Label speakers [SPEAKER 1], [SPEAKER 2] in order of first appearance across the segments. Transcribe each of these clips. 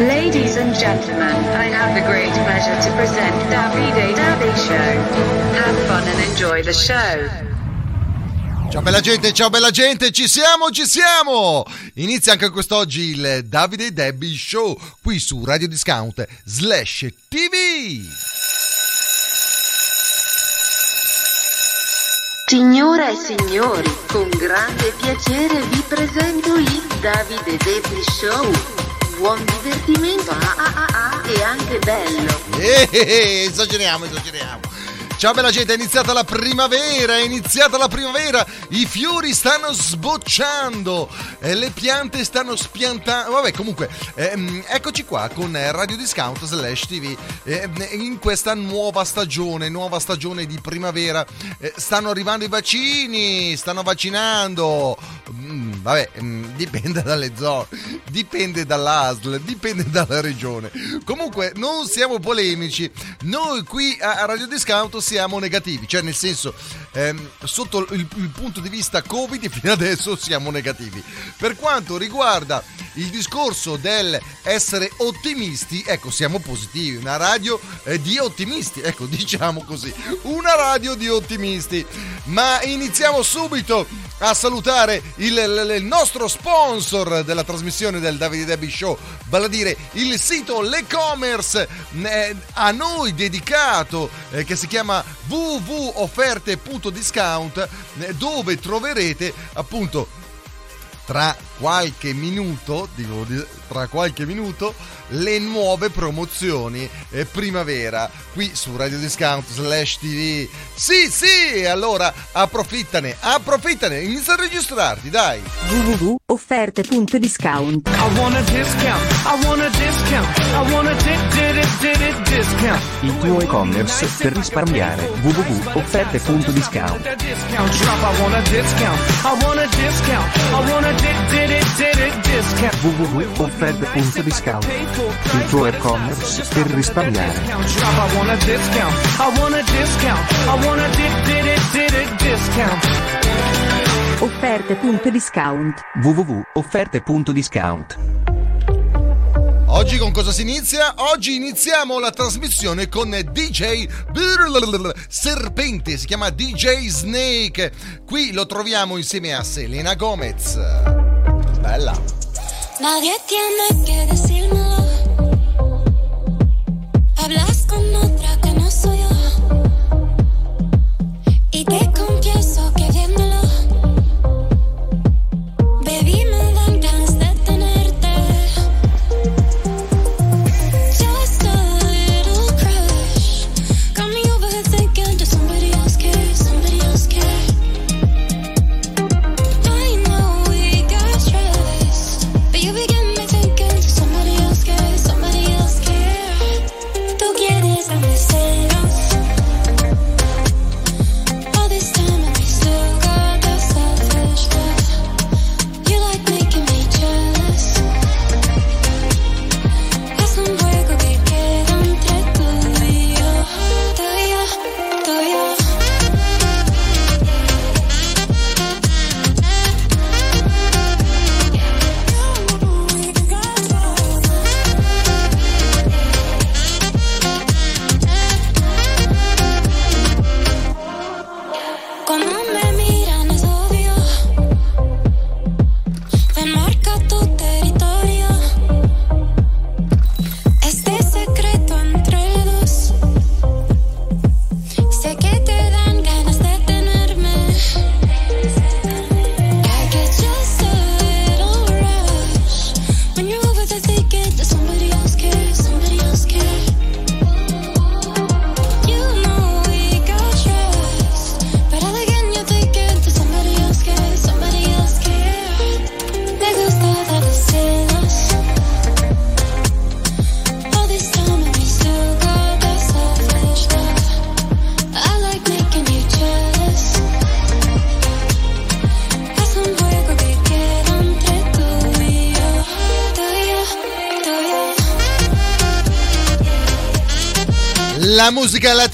[SPEAKER 1] Ladies and gentlemen, I have the great pleasure to present Davide Davide Show. Have fun and enjoy the show.
[SPEAKER 2] Ciao bella gente, ciao bella gente, ci siamo, ci siamo! Inizia anche quest'oggi il Davide Debbie Show qui su Radio Discount slash TV.
[SPEAKER 1] Signore e signori, con grande piacere vi presento il Davide Debbie Show. Buon divertimento ah, ah, ah, ah, e anche bello.
[SPEAKER 2] Eh, eh, eh, esageriamo, esageriamo. Ciao bella gente, è iniziata la primavera, è iniziata la primavera, i fiori stanno sbocciando, eh, le piante stanno spiantando, vabbè comunque, ehm, eccoci qua con Radio Discount slash TV eh, in questa nuova stagione, nuova stagione di primavera, eh, stanno arrivando i vaccini, stanno vaccinando, mm, vabbè mm, dipende dalle zone, dipende dall'ASL, dipende dalla regione, comunque non siamo polemici, noi qui a Radio Discount siamo negativi, cioè nel senso ehm, sotto il, il, punto di vista Covid fino adesso siamo negativi. Per quanto riguarda il discorso del essere ottimisti, ecco siamo positivi, una radio eh, di ottimisti, ecco diciamo così, una radio di ottimisti. Ma iniziamo subito a salutare il, il, il, nostro sponsor della trasmissione del Davide Debbie Show, vale a dire il sito l'e-commerce eh, a noi dedicato eh, che si chiama www.offerte.discount eh, dove troverete appunto tra qualche minuto, dico tra qualche minuto, le nuove promozioni eh, primavera qui su Radio Discount slash TV. Sì, sì, allora approfittane, approfittane, inizia a registrarti, dai.
[SPEAKER 3] www.offerte.discount
[SPEAKER 4] I want a discount, I want a discount, I want a di- di- di- di- discount.
[SPEAKER 3] Il tuo e-commerce per risparmiare www.offerte.discount
[SPEAKER 4] A discount drop, I want a discount, I want a discount, I want a di- di- di- di- discount.
[SPEAKER 3] www.offerte.discount Il tuo e-commerce per risparmiare. Offerte.discount www.offerte.discount
[SPEAKER 2] Oggi con cosa si inizia? Oggi iniziamo la trasmissione con DJ Serpente, si chiama DJ Snake. Qui lo troviamo insieme a Selena Gomez. Bella.
[SPEAKER 5] Nadie tiene que decírmelo.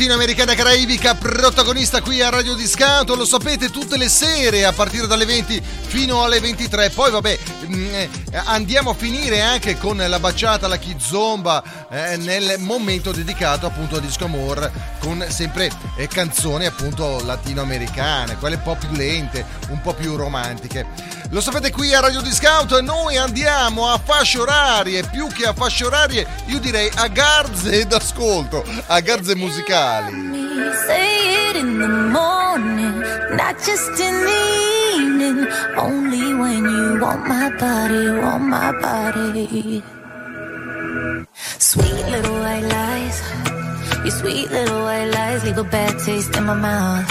[SPEAKER 2] Latinoamericana caraibica protagonista qui a Radio Discanto, lo sapete tutte le sere a partire dalle 20 fino alle 23. Poi vabbè, mm, eh, andiamo a finire anche con la baciata, la kizomba eh, nel momento dedicato appunto a Disco Amor con sempre eh, canzoni appunto latinoamericane, quelle un po' più lente, un po' più romantiche. Lo sapete qui a Radio Discount, noi andiamo a fasce orarie, più che a fasce orarie, io direi a garze d'ascolto, a garze musicali.
[SPEAKER 6] Say it in the morning, not just in the evening. Only when you want my body, want my body. Sweet little white lies, your sweet little white lies leave a bad taste in my mouth.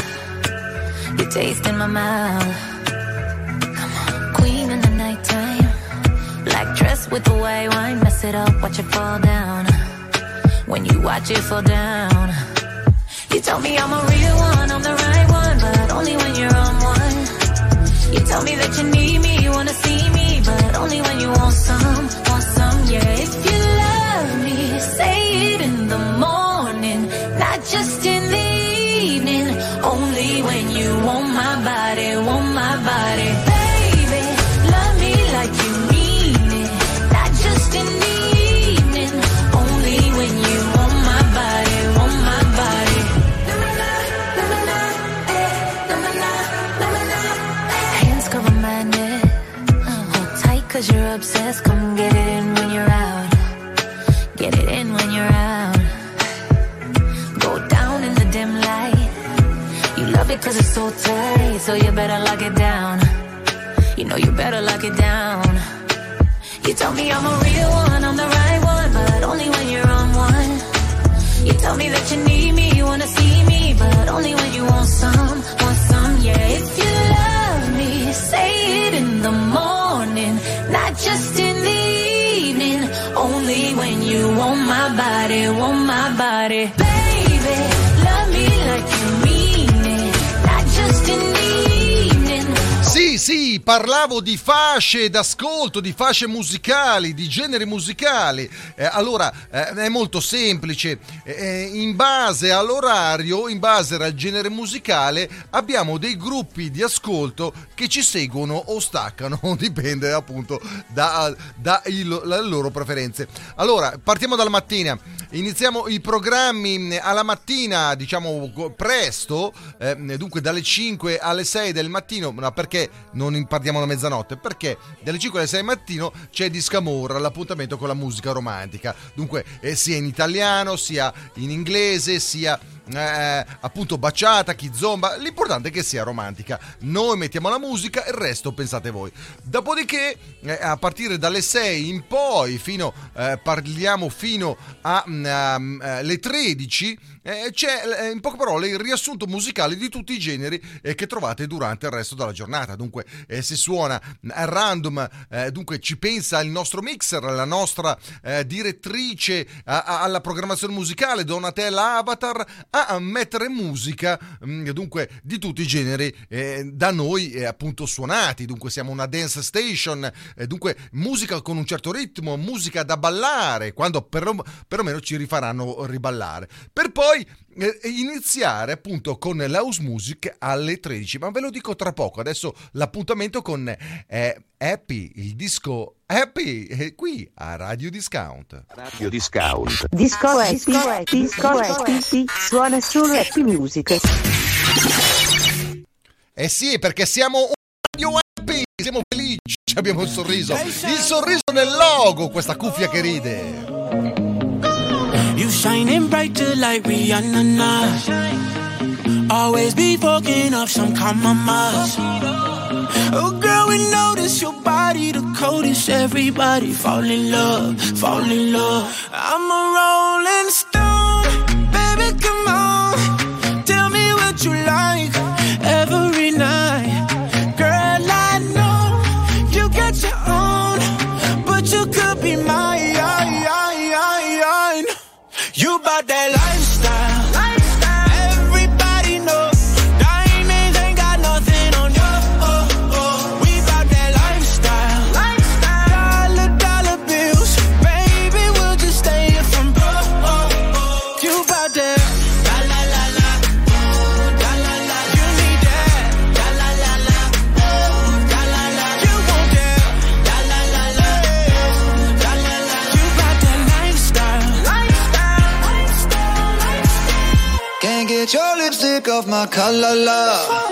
[SPEAKER 6] Your taste in my mouth. Come on, queen in the nighttime, black dress with the white wine, mess it up, watch it fall down. When you watch it fall down. You tell me I'm a real one, I'm the right one, but only when you're on one. You tell me that you need me, you wanna see me, but only when you want some, want some, yeah. If you love me, say it when you want so tight. So you better lock it down. You know you better lock it down. You tell me I'm a real one, I'm the right one, but only when you're on one. You tell me that you need me, you wanna see me, but only when you want some, want some, yeah. If you love me, say it in the morning, not just in the evening. Only when you want my body, want my body.
[SPEAKER 2] Sì, parlavo di fasce d'ascolto, di fasce musicali, di generi musicali. Eh, allora, eh, è molto semplice. Eh, in base all'orario, in base al genere musicale, abbiamo dei gruppi di ascolto che ci seguono o staccano, dipende appunto dalle da loro preferenze. Allora, partiamo dalla mattina. Iniziamo i programmi alla mattina, diciamo presto, eh, dunque dalle 5 alle 6 del mattino, ma perché non parliamo da mezzanotte? Perché dalle 5 alle 6 del mattino c'è Discamor, l'appuntamento con la musica romantica. Dunque, eh, sia in italiano, sia in inglese, sia eh, appunto baciata, kizomba, l'importante è che sia romantica. Noi mettiamo la musica il resto pensate voi. Dopodiché, eh, a partire dalle 6 in poi, fino, eh, parliamo fino alle 13, eh, c'è eh, in poche parole il riassunto musicale di tutti i generi eh, che trovate durante il resto della giornata. Dunque, eh, se suona a random, eh, dunque ci pensa il nostro mixer, la nostra eh, direttrice alla programmazione musicale, Donatella Avatar, a mettere musica, mm, dunque, di tutti i generi eh, da noi eh, appunto suonati. Dunque, siamo una dance station, eh, dunque, musica con un certo ritmo, musica da ballare, quando per- perlomeno ci rifaranno riballare. Per poi eh, iniziare appunto con l'house music alle 13, ma ve lo dico tra poco. Adesso l'appuntamento con eh, Happy, il disco Happy, eh, qui a Radio Discount.
[SPEAKER 3] Radio Discount.
[SPEAKER 7] Disco Happy, Disco Happy, suona solo Happy Music.
[SPEAKER 2] Eh sì, perché siamo un radio happy, siamo felici, abbiamo il sorriso, il sorriso nel logo, questa cuffia che ride.
[SPEAKER 8] Shining brighter like Rihanna now. Always be fucking up some compromise. Oh girl, we notice your body the coldest. Everybody fall in love, fall in love. I'm a rolling stone, baby, come on.
[SPEAKER 9] off my
[SPEAKER 6] collar.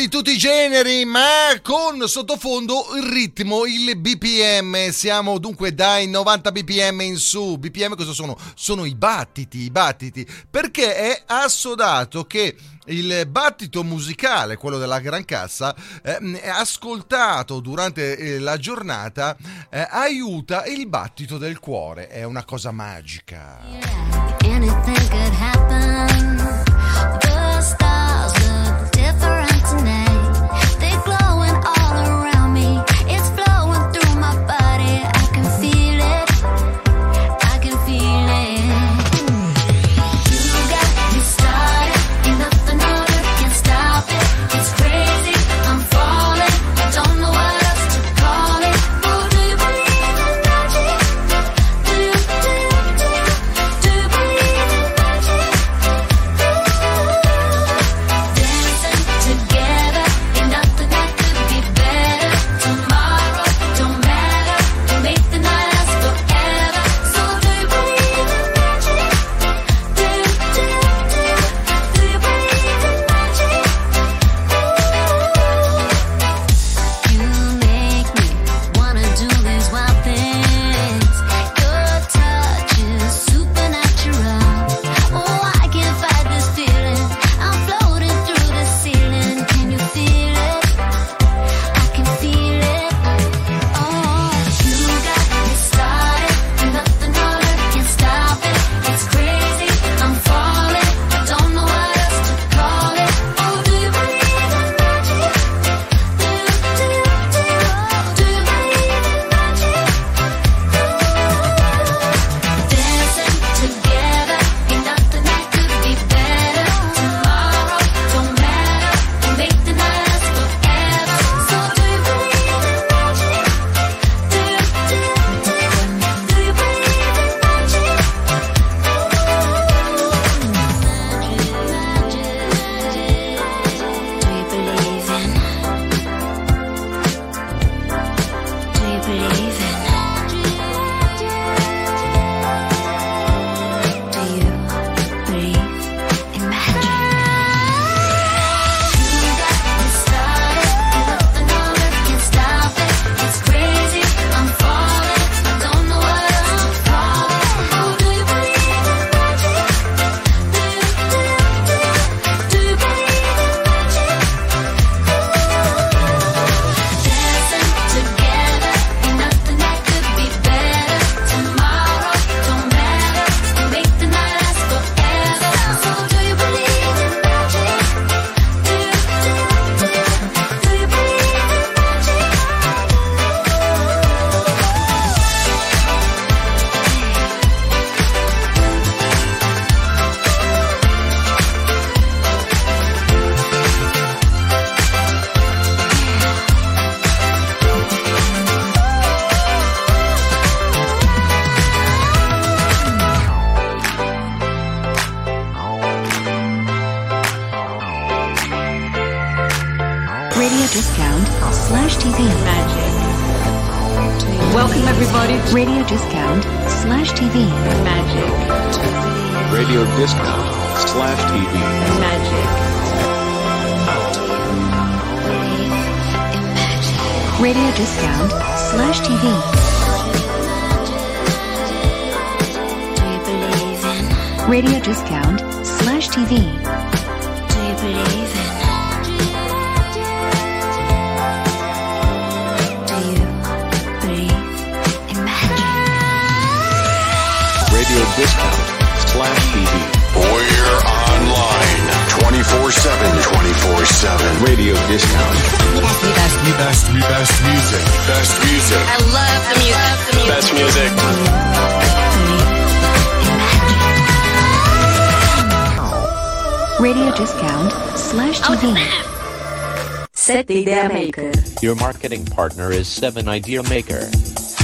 [SPEAKER 6] di tutti i generi, ma con sottofondo il ritmo, il BPM. Siamo dunque dai 90 BPM in su. BPM cosa sono? Sono i battiti, i battiti, perché è assodato che il battito musicale, quello della gran cassa, eh, ascoltato durante eh, la giornata, eh, aiuta il battito del cuore. È una cosa magica.
[SPEAKER 10] Yeah, 24 7.
[SPEAKER 11] Radio Discount.
[SPEAKER 10] Me best, me best, me best music. Best music.
[SPEAKER 6] I love the music.
[SPEAKER 10] Best music.
[SPEAKER 12] Radio Discount slash oh, TV.
[SPEAKER 13] Sette Idea Maker.
[SPEAKER 11] Your marketing partner is 7 Idea Maker.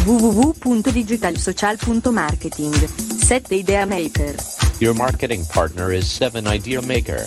[SPEAKER 13] www.digitalsocial.marketing. Sette Idea Maker.
[SPEAKER 11] Your marketing partner is 7 Idea Maker.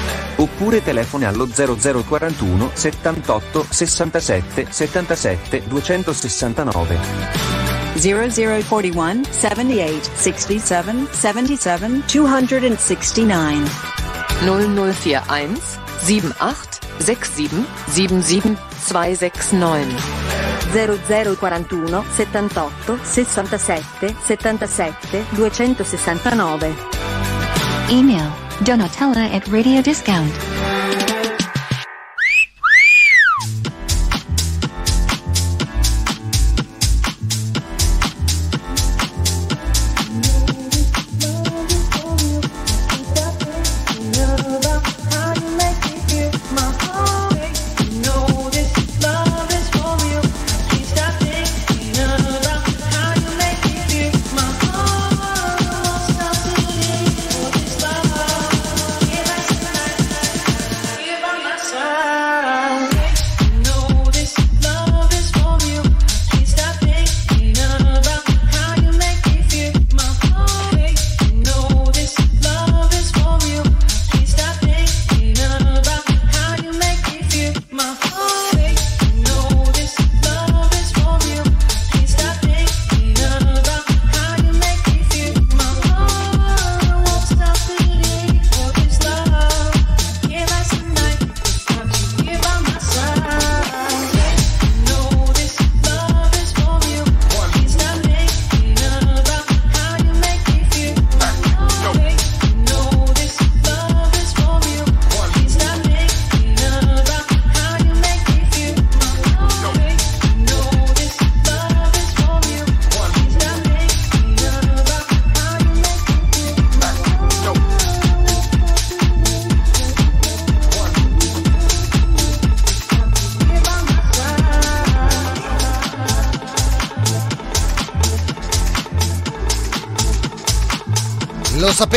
[SPEAKER 14] Oppure telefona allo 0041 78 67 77 269.
[SPEAKER 12] 0041 78 67 77 269.
[SPEAKER 15] 0041 78 67 77 269.
[SPEAKER 13] 0041 78 67 77 269.
[SPEAKER 12] Email donatella at Radio Discount.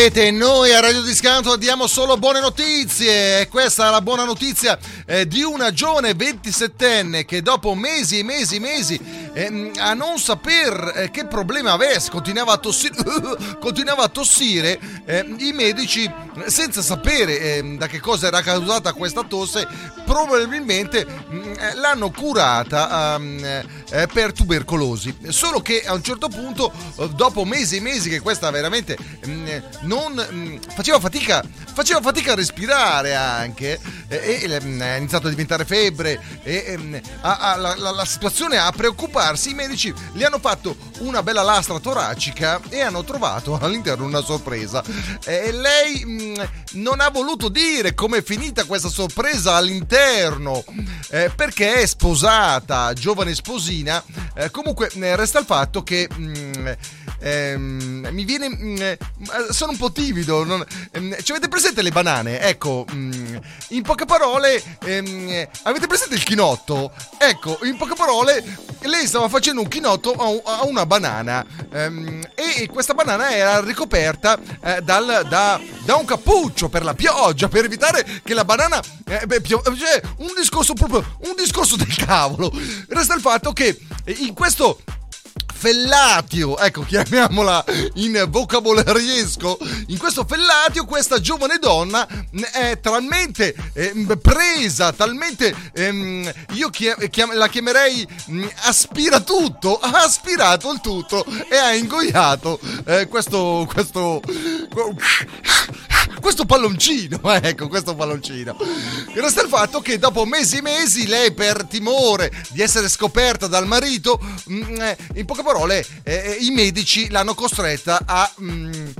[SPEAKER 2] Lo sapete, Discanto diamo solo buone notizie questa è la buona notizia eh, di una giovane 27enne che dopo mesi e mesi e mesi ehm, a non saper eh, che problema avesse, continuava a tossire, continuava a tossire eh, i medici senza sapere ehm, da che cosa era causata questa tosse probabilmente mm, eh, l'hanno curata ehm, eh, per tubercolosi. Solo che a un certo punto, eh, dopo mesi e mesi che questa veramente mm, non mm, faceva fatica, faceva fatica a respirare anche, eh, e mm, è iniziato a diventare febbre e mm, a- a- la, la- la situazione a preoccuparsi, i medici gli hanno fatto una bella lastra toracica e hanno trovato all'interno una sorpresa. E lei mm, non ha voluto dire com'è finita questa sorpresa all'interno, eh, perché è sposata, giovane sposina. Eh, comunque eh, resta il fatto che mm, ehm, mi viene. mm, eh, sono un po' timido. Non, ehm, ci avete presente le banane? Ecco, mm, in poche parole, ehm, avete presente il chinotto? Ecco, in poche parole, lei stava facendo un chinotto a, a una banana ehm, e questa banana era ricoperta eh, dal- da, da un cappuccio per la pioggia, per evitare che la banana. eh, beh, pio- cioè, un discorso proprio. Un discorso del cavolo. Resta il fatto che eh, in questo fellatio, ecco, chiamiamola in vocabolariesco, in questo fellatio questa giovane donna mh, è talmente ehm, presa, talmente ehm, io chia- chiam- la chiamerei mh, aspira tutto, ha aspirato il tutto e ha ingoiato eh, questo questo questo palloncino, ecco, questo palloncino. Resta il fatto che dopo mesi e mesi lei per timore di essere scoperta dal marito, mm, eh, in poche parole, eh, i medici l'hanno costretta a... mm,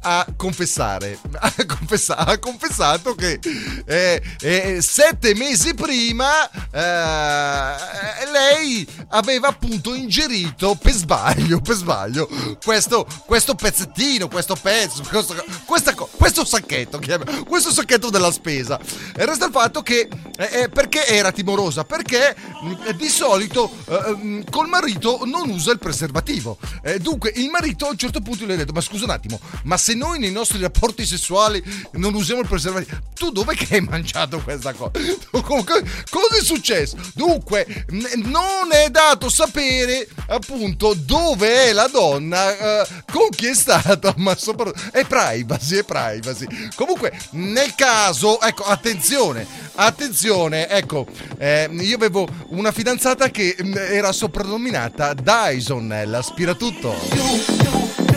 [SPEAKER 2] a confessare, ha, confessa- ha confessato che eh, eh, sette mesi prima eh, lei aveva appunto ingerito per sbaglio, per sbaglio questo, questo pezzettino, questo pezzo, questo, questa questo sacchetto, questo sacchetto della spesa. E resta il fatto che eh, eh, perché era timorosa? Perché mh, di solito eh, mh, col marito non usa il preservativo. Dunque il marito a un certo punto le ha detto: Ma scusa un attimo, ma se noi nei nostri rapporti sessuali non usiamo il preservativo, tu dove che hai mangiato questa cosa? Cosa è successo? Dunque, non è dato sapere appunto dove è la donna, eh, con chi è stata, ma soprattutto è privacy, è privacy. Comunque, nel caso, ecco, attenzione, attenzione, ecco, eh, io avevo una fidanzata che mm, era soprannominata Dyson, l'aspiratutto.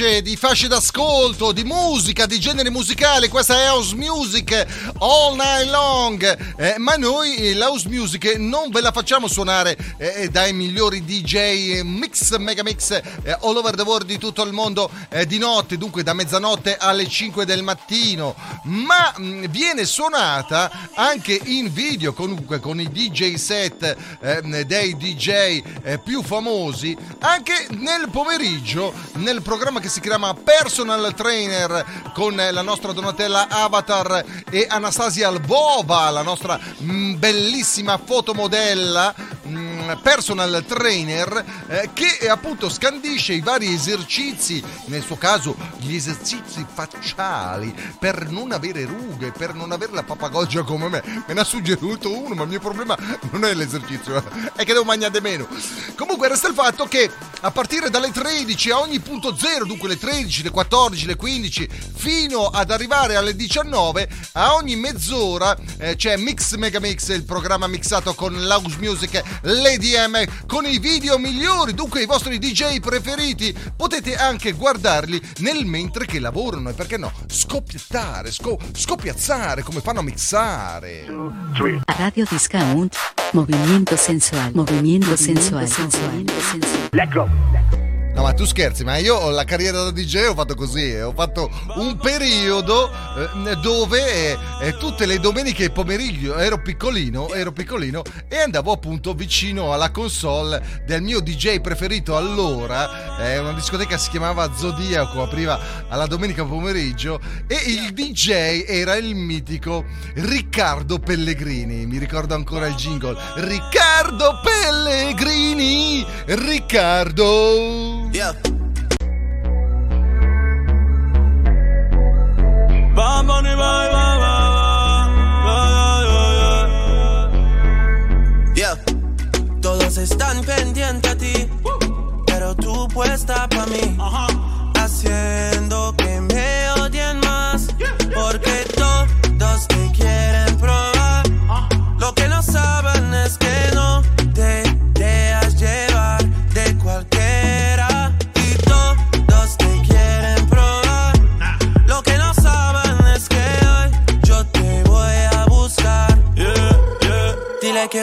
[SPEAKER 2] Fasce, di fasce d'ascolto, di musica, di genere musicale. Questa è house music all night long. Eh, ma noi eh, l'house music non ve la facciamo suonare eh, dai migliori DJ eh, mix, mega mix eh, all over the world di tutto il mondo eh, di notte, dunque da mezzanotte alle 5 del mattino, ma mh, viene suonata anche in video, comunque con i DJ set dei DJ più famosi, anche nel pomeriggio nel programma che si chiama Personal Trainer con la nostra Donatella Avatar e Anastasia Albova, la nostra mm, bellissima fotomodella. Personal trainer eh, che eh, appunto scandisce i vari esercizi, nel suo caso gli esercizi facciali per non avere rughe, per non avere la papagoggia come me. Me ne ha suggerito uno, ma il mio problema non è l'esercizio, è che devo mangiare meno. Comunque resta il fatto che a partire dalle 13 a ogni punto zero, dunque le 13, le 14, le 15, fino ad arrivare alle 19, a ogni mezz'ora eh, c'è Mix Mega Mix, il programma mixato con l'house music, l'EDM, con i video migliori, dunque i vostri DJ preferiti. Potete anche guardarli nel mentre che lavorano e perché no, scoppiettare, sco- scoppiazzare come fanno a mixare.
[SPEAKER 16] Radio Discount. Movimiento sensual. Movimiento sensual. Sensual. Sensual.
[SPEAKER 2] No, ma tu scherzi, ma io la carriera da DJ ho fatto così, eh, ho fatto un periodo eh, dove eh, tutte le domeniche pomeriggio ero piccolino, ero piccolino e andavo appunto vicino alla console del mio DJ preferito allora, eh, una discoteca si chiamava Zodiaco, apriva alla domenica pomeriggio e il DJ era il mitico Riccardo Pellegrini, mi ricordo ancora il jingle, Riccardo Pellegrini, Riccardo.
[SPEAKER 17] Yeah. Bye, yeah. Todos están pendientes a ti, pero tú puesta pa' mí, haciendo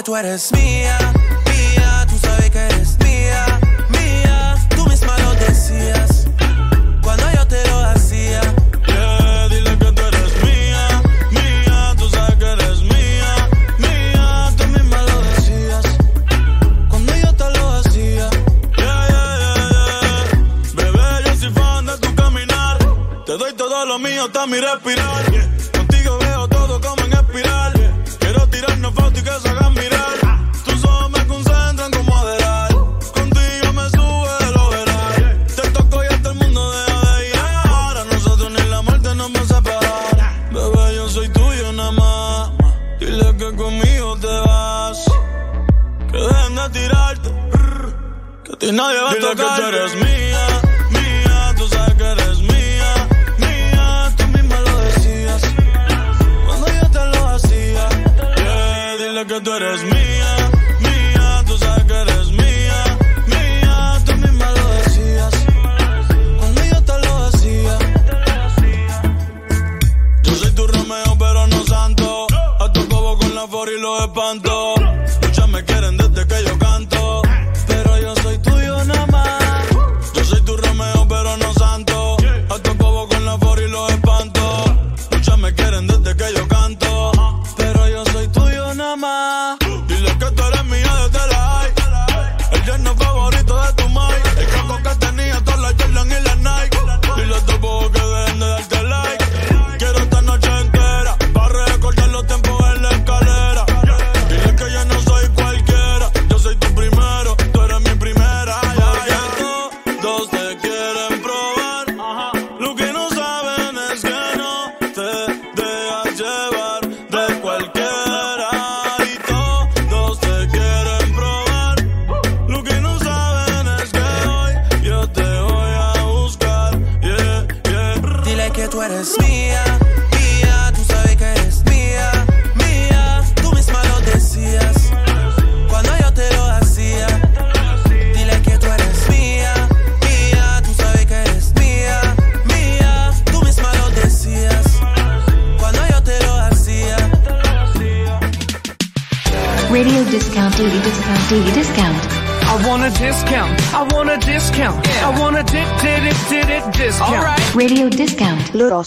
[SPEAKER 17] tú eres mía,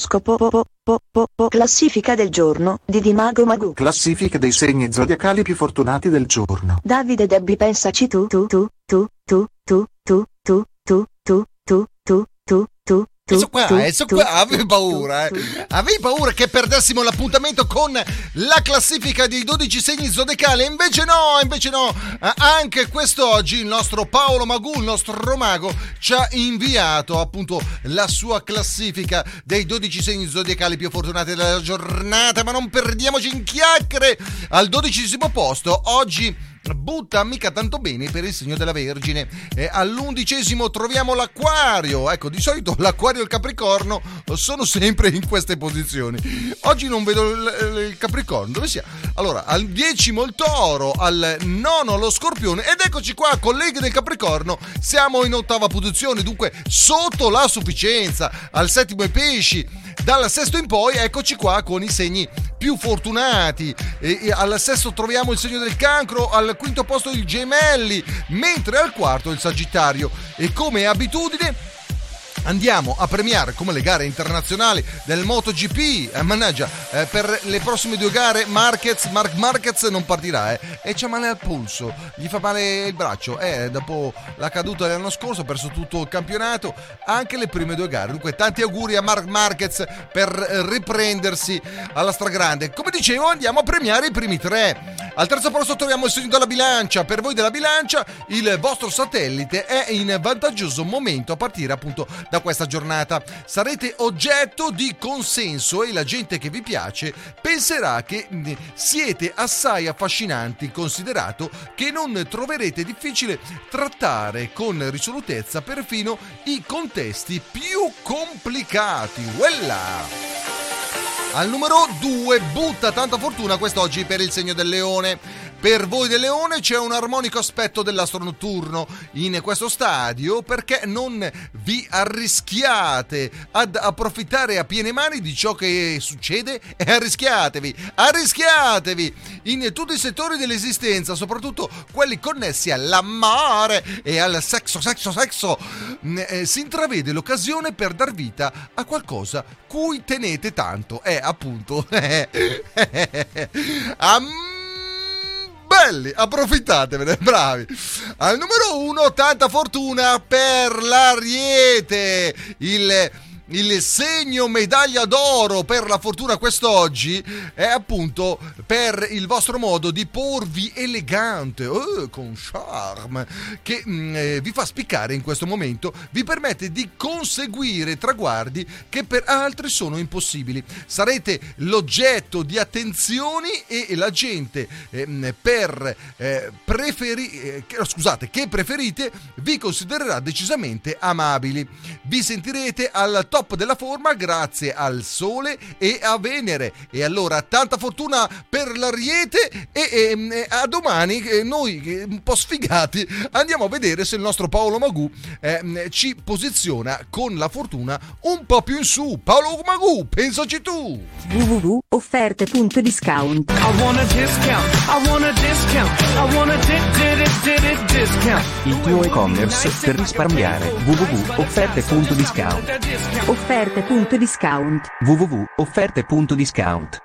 [SPEAKER 7] L'oroscopo po, po, po, classifica del giorno di Dimago Magu.
[SPEAKER 18] Classifica dei segni zodiacali più fortunati del giorno.
[SPEAKER 7] Davide Debbi pensaci tu tu tu tu tu tu tu tu tu tu tu tu tu tu
[SPEAKER 2] Adesso qua, adesso qua, avevi paura, eh. Avevi paura che perdessimo l'appuntamento con la classifica dei 12 segni zodiacali? Invece no, invece no. Eh, Anche quest'oggi il nostro Paolo Magù, il nostro mago, ci ha inviato appunto la sua classifica dei 12 segni zodiacali più fortunati della giornata. Ma non perdiamoci in chiacchiere. Al dodicesimo posto, oggi butta mica tanto bene per il segno della Vergine. E all'undicesimo troviamo l'acquario. Ecco, di solito l'acquario e il capricorno sono sempre in queste posizioni. Oggi non vedo il, il capricorno, dove sia? Allora, al decimo il toro, al nono lo scorpione ed eccoci qua, colleghi del capricorno, siamo in ottava posizione, dunque sotto la sufficienza. Al settimo i pesci, Dal sesto in poi, eccoci qua con i segni più fortunati. E- e al sesto troviamo il segno del cancro, al quinto posto il gemelli, mentre al quarto il sagittario. E come abitudine. Andiamo a premiare come le gare internazionali del MotoGP. Eh, mannaggia, eh, per le prossime due gare Marquez, Mark Marquez non partirà eh, e c'ha male al polso, gli fa male il braccio. Eh, dopo la caduta dell'anno scorso ha perso tutto il campionato, anche le prime due gare. Dunque, tanti auguri a Mark Marquez per eh, riprendersi alla stragrande. Come dicevo, andiamo a premiare i primi tre. Al terzo posto troviamo il segno della bilancia. Per voi della bilancia, il vostro satellite è in vantaggioso momento a partire appunto da questa giornata. Sarete oggetto di consenso e la gente che vi piace penserà che mh, siete assai affascinanti, considerato che non troverete difficile trattare con risolutezza perfino i contesti più complicati. Quella! Al numero 2 butta tanta fortuna quest'oggi per il segno del leone. Per voi del leone c'è un armonico aspetto dell'astro notturno in questo stadio perché non vi arrischiate ad approfittare a piene mani di ciò che succede e arrischiatevi, arrischiatevi in tutti i settori dell'esistenza, soprattutto quelli connessi all'amore e al sesso, sesso, sesso. Mm, eh, si intravede l'occasione per dar vita a qualcosa cui tenete tanto. È appunto a belli, approfittatevene, bravi. Al numero uno, tanta fortuna per l'Ariete, il il segno medaglia d'oro per la fortuna quest'oggi è appunto per il vostro modo di porvi elegante, eh, con charme, che mm, eh, vi fa spiccare in questo momento, vi permette di conseguire traguardi che per altri sono impossibili. Sarete l'oggetto di attenzioni e la gente ehm, per eh, preferi- eh, scusate, che preferite vi considererà decisamente amabili. Vi sentirete al top della forma grazie al Sole e a Venere. E allora tanta fortuna per l'Ariete e, ehm, e a domani eh, noi eh, un po' sfigati andiamo a vedere se il nostro Paolo Magù ehm, ci posiziona con la fortuna un po' più in su. Paolo Magù, pensaci tu!
[SPEAKER 13] www.offerte.discount
[SPEAKER 4] I want a discount. I want a discount. I want a di- di- di- di- discount.
[SPEAKER 19] Il tuo e-commerce per risparmiare www.offerte.discount
[SPEAKER 13] offerte.discount
[SPEAKER 19] www.offerte.discount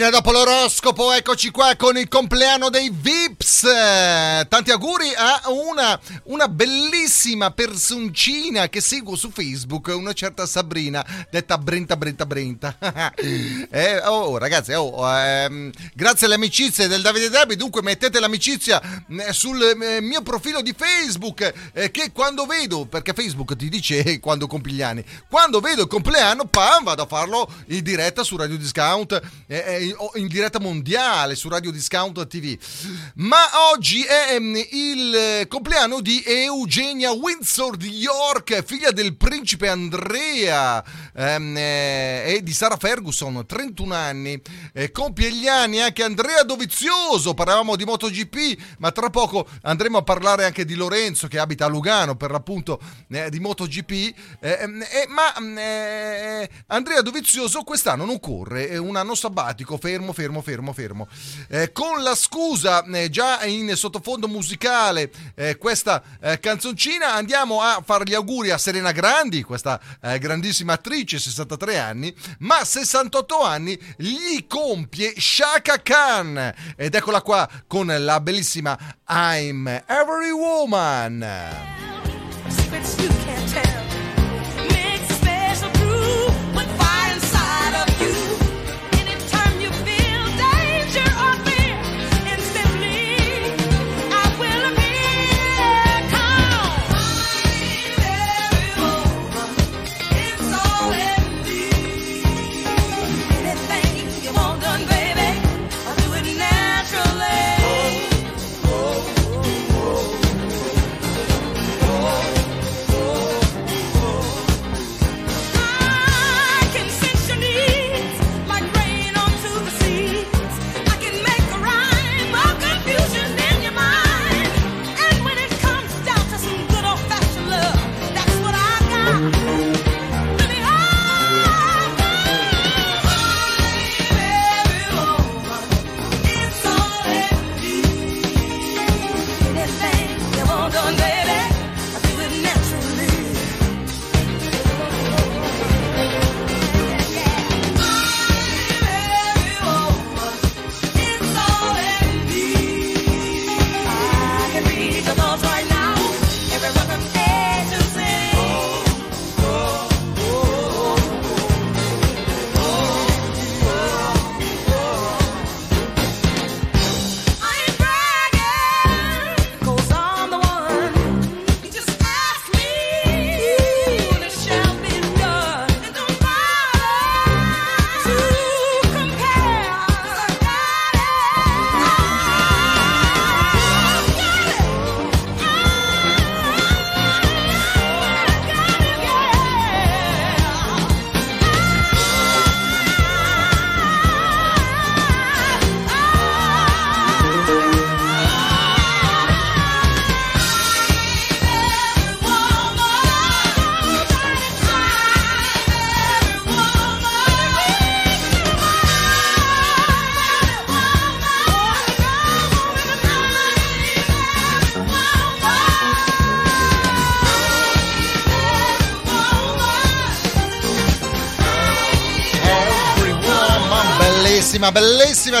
[SPEAKER 2] Appena dopo l'oroscopo, eccoci qua con il compleanno dei Vips. Tanti auguri a una, una bellissima personcina che seguo su Facebook, una certa Sabrina, detta Brenta Brenta Brenta. Eh, oh, ragazzi, oh, ehm, grazie alle amicizie del Davide Derby, dunque mettete l'amicizia eh, sul eh, mio profilo di Facebook, eh, che quando vedo, perché Facebook ti dice quando compi gli anni, quando vedo il compleanno, pam, vado a farlo in diretta su Radio Discount, eh, eh, in diretta mondiale su Radio Discount TV. Ma oggi è ehm, il compleanno di Eugenia Windsor di York, figlia del principe Andrea ehm, eh, e di Sara Ferguson, 31 anni. Compie gli anni anche Andrea Dovizioso, parlavamo di MotoGP, ma tra poco andremo a parlare anche di Lorenzo che abita a Lugano per l'appunto eh, di MotoGP. Eh, ehm, eh, ma mm, Andrea Dovizioso quest'anno non corre, è un anno sabbatico, fermo, fermo, fermo, fermo. Eh, con la scusa eh, già in sottofondo musicale eh, questa eh, canzoncina andiamo a fare gli auguri a Serena Grandi, questa eh, grandissima attrice, 63 anni, ma 68 anni gli compie Shaka Khan ed eccola qua con la bellissima I'm Every Woman.
[SPEAKER 20] Secrets you can't tell.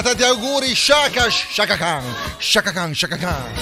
[SPEAKER 2] Bellissima, tanti auguri, Shaka, Shaka Khan, Shaka Khan, Shaka Khan.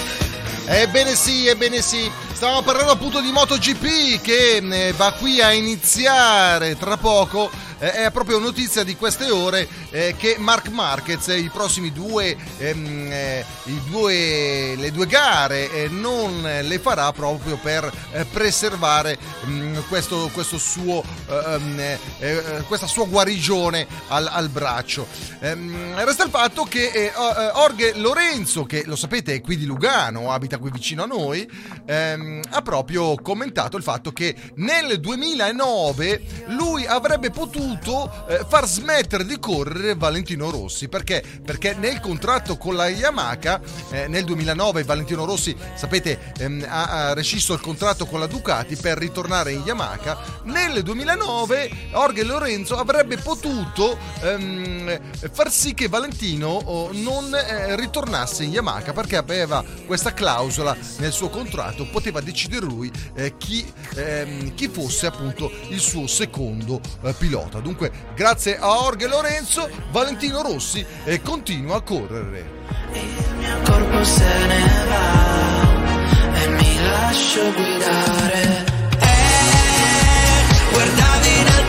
[SPEAKER 2] Ebbene sì, ebbene sì, stavamo parlando appunto di MotoGP che eh, va qui a iniziare tra poco. Eh, è proprio notizia di queste ore eh, che Mark Marquez i prossimi due, ehm, eh, i due le due gare non le farà proprio per preservare mm, questo, questo suo ehm, eh, eh, questa sua guarigione al, al braccio. Ehm, resta il fatto che Orge Lorenzo, che lo sapete è qui di Lugano, abita qui vicino a noi, ehm, ha proprio commentato il fatto che nel 2009 lui avrebbe potuto eh, far smettere di correre Valentino Rossi. Perché, perché nel contratto con la Yamaha eh, nel 2009 Valentino Rossi sapete ehm, ha, ha rescisso il contratto con la Ducati per ritornare in Yamaha. Nel 2009 Orge Lorenzo avrebbe potuto ehm, far sì che Valentino oh, non eh, ritornasse in Yamaha perché aveva questa clausola nel suo contratto poteva decidere lui eh, chi, ehm, chi fosse appunto il suo secondo puntata. Dunque, grazie a Orge Lorenzo, Valentino Rossi e continua a correre.
[SPEAKER 9] Il mio corpo se ne va e mi lascio guidare. Eh, guardavi in alto.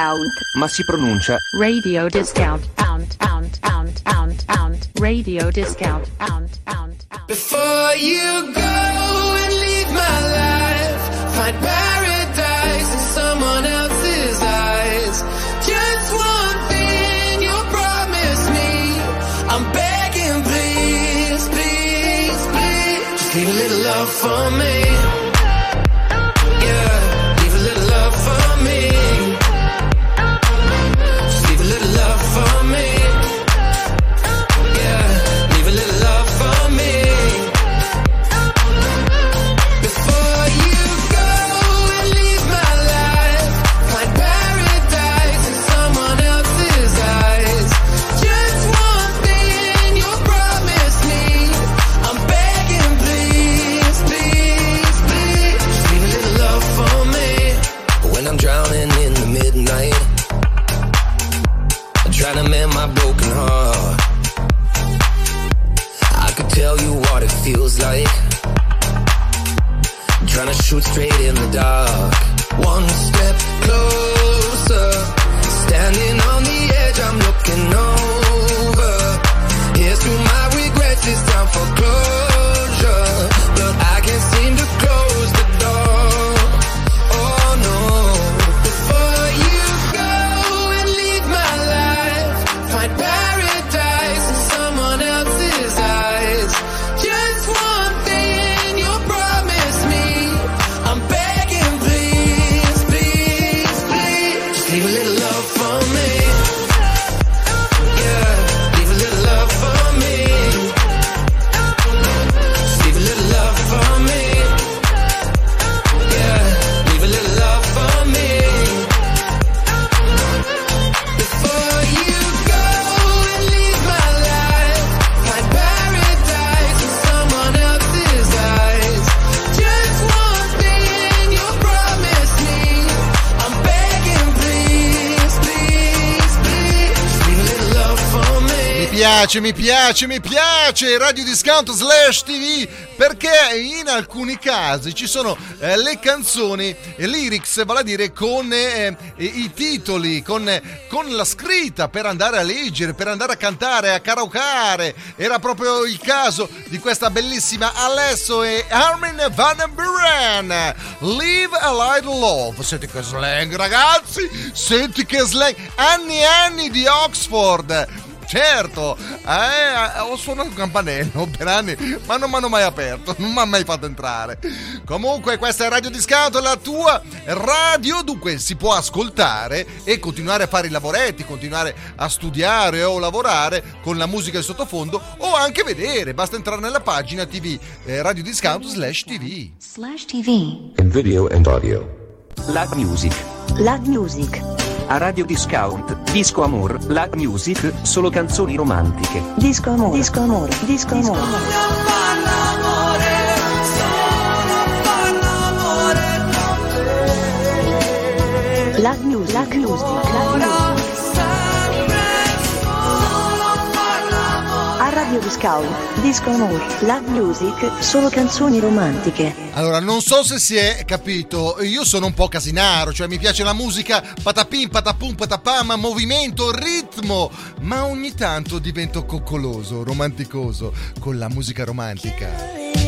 [SPEAKER 13] discount,
[SPEAKER 14] ma si pronuncia
[SPEAKER 13] radio discount, out, out, out, out, out, radio discount, out, out, out.
[SPEAKER 9] Before you go and leave my life, find paradise in someone else's eyes. Just one thing you promise me, I'm begging, please, please, please. Just need a little love for me.
[SPEAKER 2] piace, mi piace, mi piace Radio Discount slash TV perché in alcuni casi ci sono eh, le canzoni eh, lyrics, vale a dire con eh, i titoli, con, con, la scritta per andare a leggere, per andare a cantare, a karaokare. Era proprio il caso di questa bellissima Alesso e Armin Van Buren. Live a Light Love. Senti che slang, ragazzi! Senti che slang! Anni e anni di Oxford! Certo, eh, ho suonato il campanello per anni, ma non mi hanno mai aperto, non mi hanno mai fatto entrare. Comunque, questa è Radio Discount, la tua radio, dunque si può ascoltare e continuare a fare i lavoretti, continuare a studiare o lavorare con la musica in sottofondo o anche vedere, basta entrare nella pagina TV eh, Radio Discount slash TV.
[SPEAKER 12] Slash TV.
[SPEAKER 14] In video and audio. Lag Music.
[SPEAKER 7] Lag Music.
[SPEAKER 14] A Radio Discount, Disco Amor, Lag Music, solo canzoni romantiche.
[SPEAKER 7] Disco amore. Disco amore. Disco amore. Lag Music. Lag Music. Lag Music. Radio Discount. Disco amore. Lag Music. Solo canzoni romantiche.
[SPEAKER 2] Allora, non so se si è capito, io sono un po' casinaro, cioè mi piace la musica patapim, patapum, patapam, movimento, ritmo, ma ogni tanto divento coccoloso, romanticoso con la musica romantica.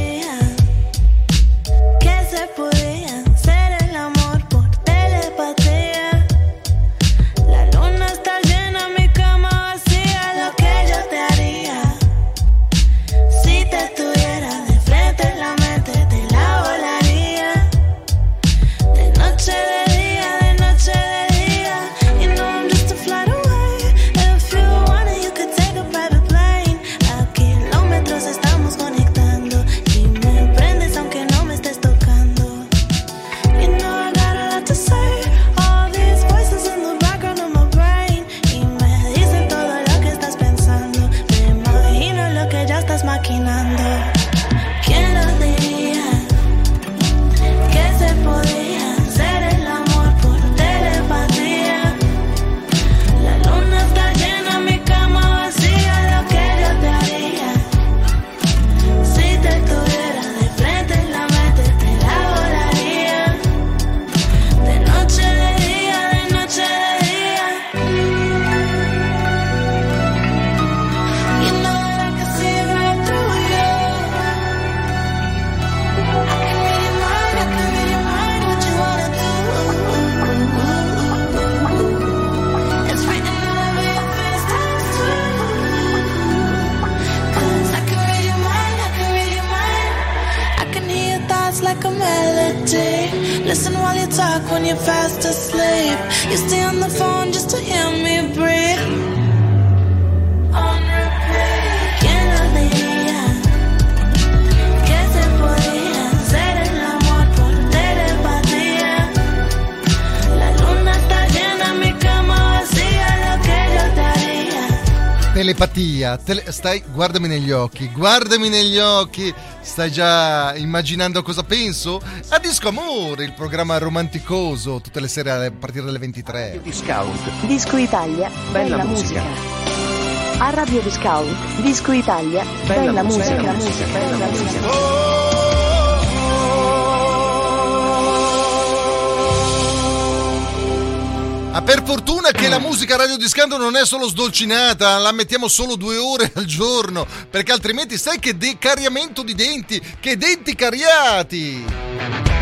[SPEAKER 2] Telepatia, tele- stai, guardami negli occhi, guardami negli occhi, stai già immaginando cosa penso? A Disco Amore, il programma romanticoso, tutte le sere a partire dalle 23.
[SPEAKER 14] Discount.
[SPEAKER 7] Disco Italia.
[SPEAKER 14] Bella
[SPEAKER 7] Bella,
[SPEAKER 14] musica.
[SPEAKER 7] musica. A Radio Discount. Disco Italia.
[SPEAKER 14] Bella
[SPEAKER 7] Bella,
[SPEAKER 14] musica.
[SPEAKER 7] musica.
[SPEAKER 14] Bella musica.
[SPEAKER 7] Bella musica.
[SPEAKER 2] Ah, per fortuna che la musica Radio Discando non è solo sdolcinata, la mettiamo solo due ore al giorno, perché altrimenti sai che decariamento di denti, che denti cariati!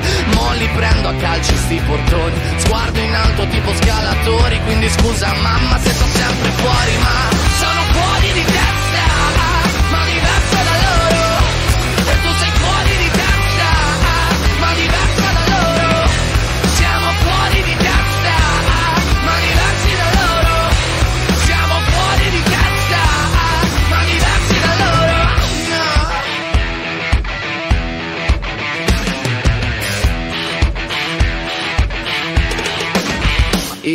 [SPEAKER 21] mo li prendo a calci sti portoni, sguardo in alto tipo scalatori, quindi scusa mamma se sto sempre fuori, ma sono fuori di testa,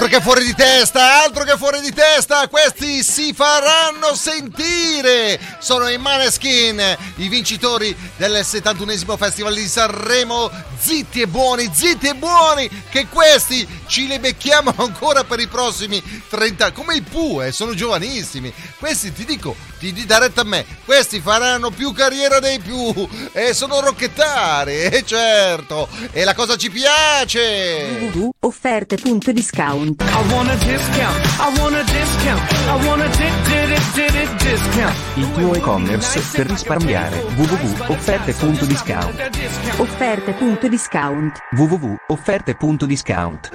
[SPEAKER 2] Altro che fuori di testa, altro che fuori di testa, questi si faranno sentire. Sono i Maneskin, i vincitori del 71esimo Festival di Sanremo. Zitti e buoni, zitti e buoni, che questi ci le becchiamo ancora per i prossimi 30 come i Pue, sono giovanissimi. Questi ti dico, ti di retta a me, questi faranno più carriera dei più e sono rocchettari, e certo, e la cosa ci piace.
[SPEAKER 13] www.offerte.discount
[SPEAKER 4] I want a discount. I want a discount. I want a di- di- di- di- discount.
[SPEAKER 14] Il tuo e-commerce per risparmiare. www.offerte.discount
[SPEAKER 13] Offerte.discount
[SPEAKER 14] www.offerte.discount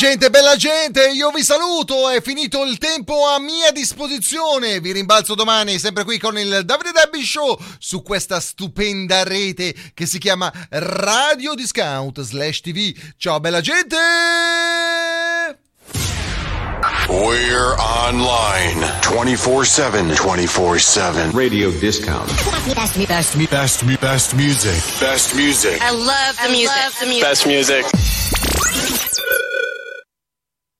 [SPEAKER 2] gente, bella gente, io vi saluto, è finito il tempo a mia disposizione, vi rimbalzo domani sempre qui con il Davide Debbie Show su questa stupenda rete che si chiama Radio Discount slash TV. Ciao bella gente!
[SPEAKER 10] We're online 24 7. 24 7. Radio Discount. Best, best, best, best music. Best music.
[SPEAKER 22] I love the music.
[SPEAKER 10] Best music.